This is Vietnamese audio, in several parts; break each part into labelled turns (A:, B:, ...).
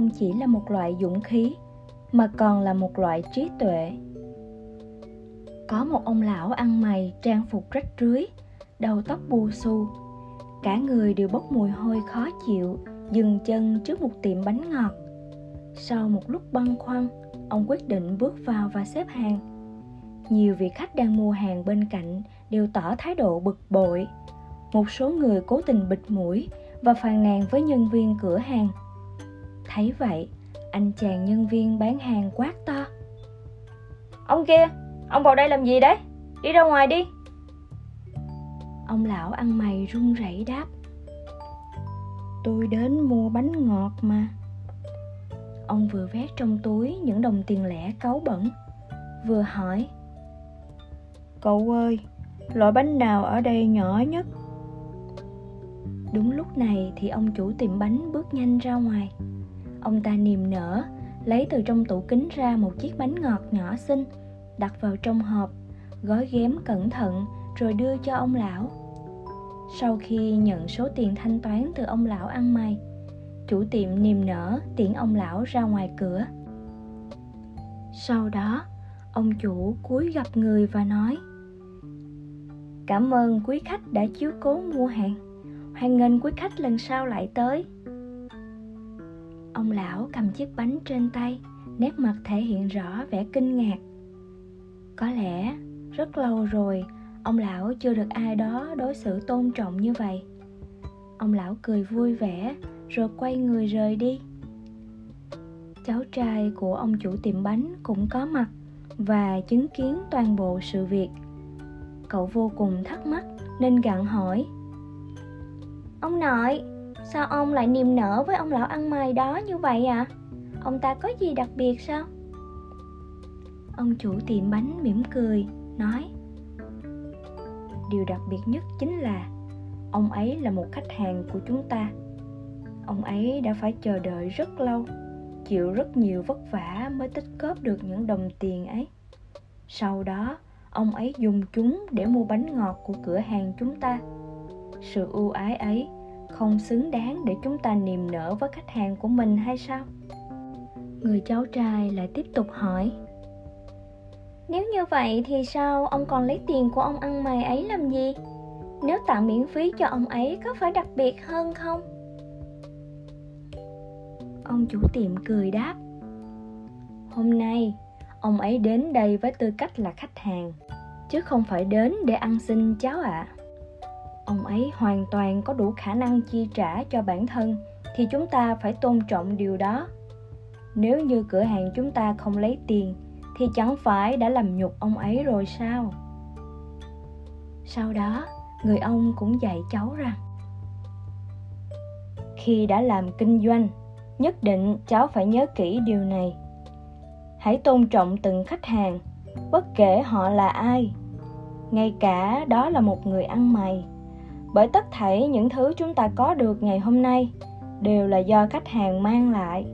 A: không chỉ là một loại dũng khí, mà còn là một loại trí tuệ. Có một ông lão ăn mày trang phục rách rưới, đầu tóc bù xù. Cả người đều bốc mùi hôi khó chịu, dừng chân trước một tiệm bánh ngọt. Sau một lúc băn khoăn, ông quyết định bước vào và xếp hàng. Nhiều vị khách đang mua hàng bên cạnh đều tỏ thái độ bực bội. Một số người cố tình bịt mũi và phàn nàn với nhân viên cửa hàng thấy vậy, anh chàng nhân viên bán hàng quát to. Ông kia, ông vào đây làm gì đấy? Đi ra ngoài đi. Ông lão ăn mày run rẩy đáp. Tôi đến mua bánh ngọt mà. Ông vừa vét trong túi những đồng tiền lẻ cáu bẩn, vừa hỏi. Cậu ơi, loại bánh nào ở đây nhỏ nhất? Đúng lúc này thì ông chủ tiệm bánh bước nhanh ra ngoài ông ta niềm nở, lấy từ trong tủ kính ra một chiếc bánh ngọt nhỏ xinh, đặt vào trong hộp, gói ghém cẩn thận rồi đưa cho ông lão. Sau khi nhận số tiền thanh toán từ ông lão ăn mày, chủ tiệm niềm nở tiễn ông lão ra ngoài cửa. Sau đó, ông chủ cúi gặp người và nói, cảm ơn quý khách đã chiếu cố mua hàng. Hoan nghênh quý khách lần sau lại tới ông lão cầm chiếc bánh trên tay, nét mặt thể hiện rõ vẻ kinh ngạc. Có lẽ rất lâu rồi, ông lão chưa được ai đó đối xử tôn trọng như vậy. Ông lão cười vui vẻ, rồi quay người rời đi. Cháu trai của ông chủ tiệm bánh cũng có mặt và chứng kiến toàn bộ sự việc. Cậu vô cùng thắc mắc nên gặng hỏi. Ông nội sao ông lại niềm nở với ông lão ăn mày đó như vậy à ông ta có gì đặc biệt sao? Ông chủ tiệm bánh mỉm cười, nói, điều đặc biệt nhất chính là ông ấy là một khách hàng của chúng ta. Ông ấy đã phải chờ đợi rất lâu, chịu rất nhiều vất vả mới tích góp được những đồng tiền ấy. Sau đó, ông ấy dùng chúng để mua bánh ngọt của cửa hàng chúng ta. Sự ưu ái ấy không xứng đáng để chúng ta niềm nở với khách hàng của mình hay sao? Người cháu trai lại tiếp tục hỏi. Nếu như vậy thì sao? Ông còn lấy tiền của ông ăn mày ấy làm gì? Nếu tặng miễn phí cho ông ấy có phải đặc biệt hơn không? Ông chủ tiệm cười đáp. Hôm nay, ông ấy đến đây với tư cách là khách hàng, chứ không phải đến để ăn xin cháu ạ. à ông ấy hoàn toàn có đủ khả năng chi trả cho bản thân, thì chúng ta phải tôn trọng điều đó. Nếu như cửa hàng chúng ta không lấy tiền, thì chẳng phải đã làm nhục ông ấy rồi sao? Sau đó, người ông cũng dạy cháu rằng, khi đã làm kinh doanh, nhất định cháu phải nhớ kỹ điều này. Hãy tôn trọng từng khách hàng, bất kể họ là ai, ngay cả đó là một người ăn mày bởi tất thảy những thứ chúng ta có được ngày hôm nay đều là do khách hàng mang lại.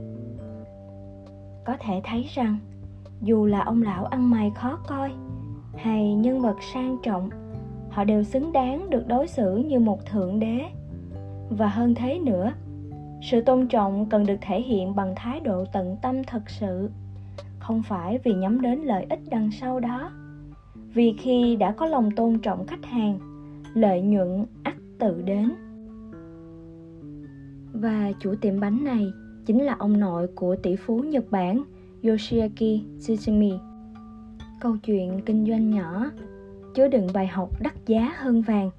A: Có thể thấy rằng, dù là ông lão ăn mày khó coi hay nhân vật sang trọng, họ đều xứng đáng được đối xử như một thượng đế. Và hơn thế nữa, sự tôn trọng cần được thể hiện bằng thái độ tận tâm thật sự, không phải vì nhắm đến lợi ích đằng sau đó. Vì khi đã có lòng tôn trọng khách hàng lợi nhuận ắt tự đến và chủ tiệm bánh này chính là ông nội của tỷ phú Nhật Bản Yoshiaki Tsutsumi. Câu chuyện kinh doanh nhỏ chứa đựng bài học đắt giá hơn vàng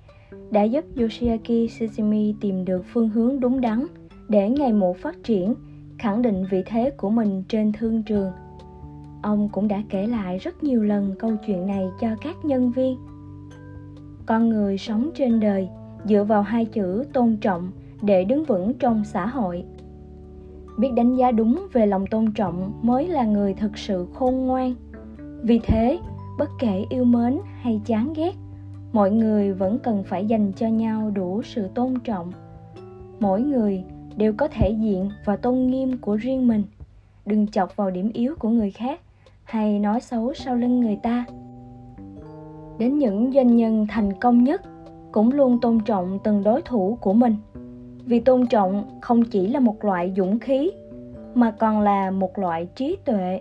A: đã giúp Yoshiaki Tsutsumi tìm được phương hướng đúng đắn để ngày một phát triển, khẳng định vị thế của mình trên thương trường. Ông cũng đã kể lại rất nhiều lần câu chuyện này cho các nhân viên. Con người sống trên đời, dựa vào hai chữ tôn trọng để đứng vững trong xã hội. Biết đánh giá đúng về lòng tôn trọng mới là người thực sự khôn ngoan. Vì thế, bất kể yêu mến hay chán ghét, mọi người vẫn cần phải dành cho nhau đủ sự tôn trọng. Mỗi người đều có thể diện và tôn nghiêm của riêng mình. Đừng chọc vào điểm yếu của người khác hay nói xấu sau lưng người ta đến những doanh nhân thành công nhất cũng luôn tôn trọng từng đối thủ của mình. Vì tôn trọng không chỉ là một loại dũng khí, mà còn là một loại trí tuệ.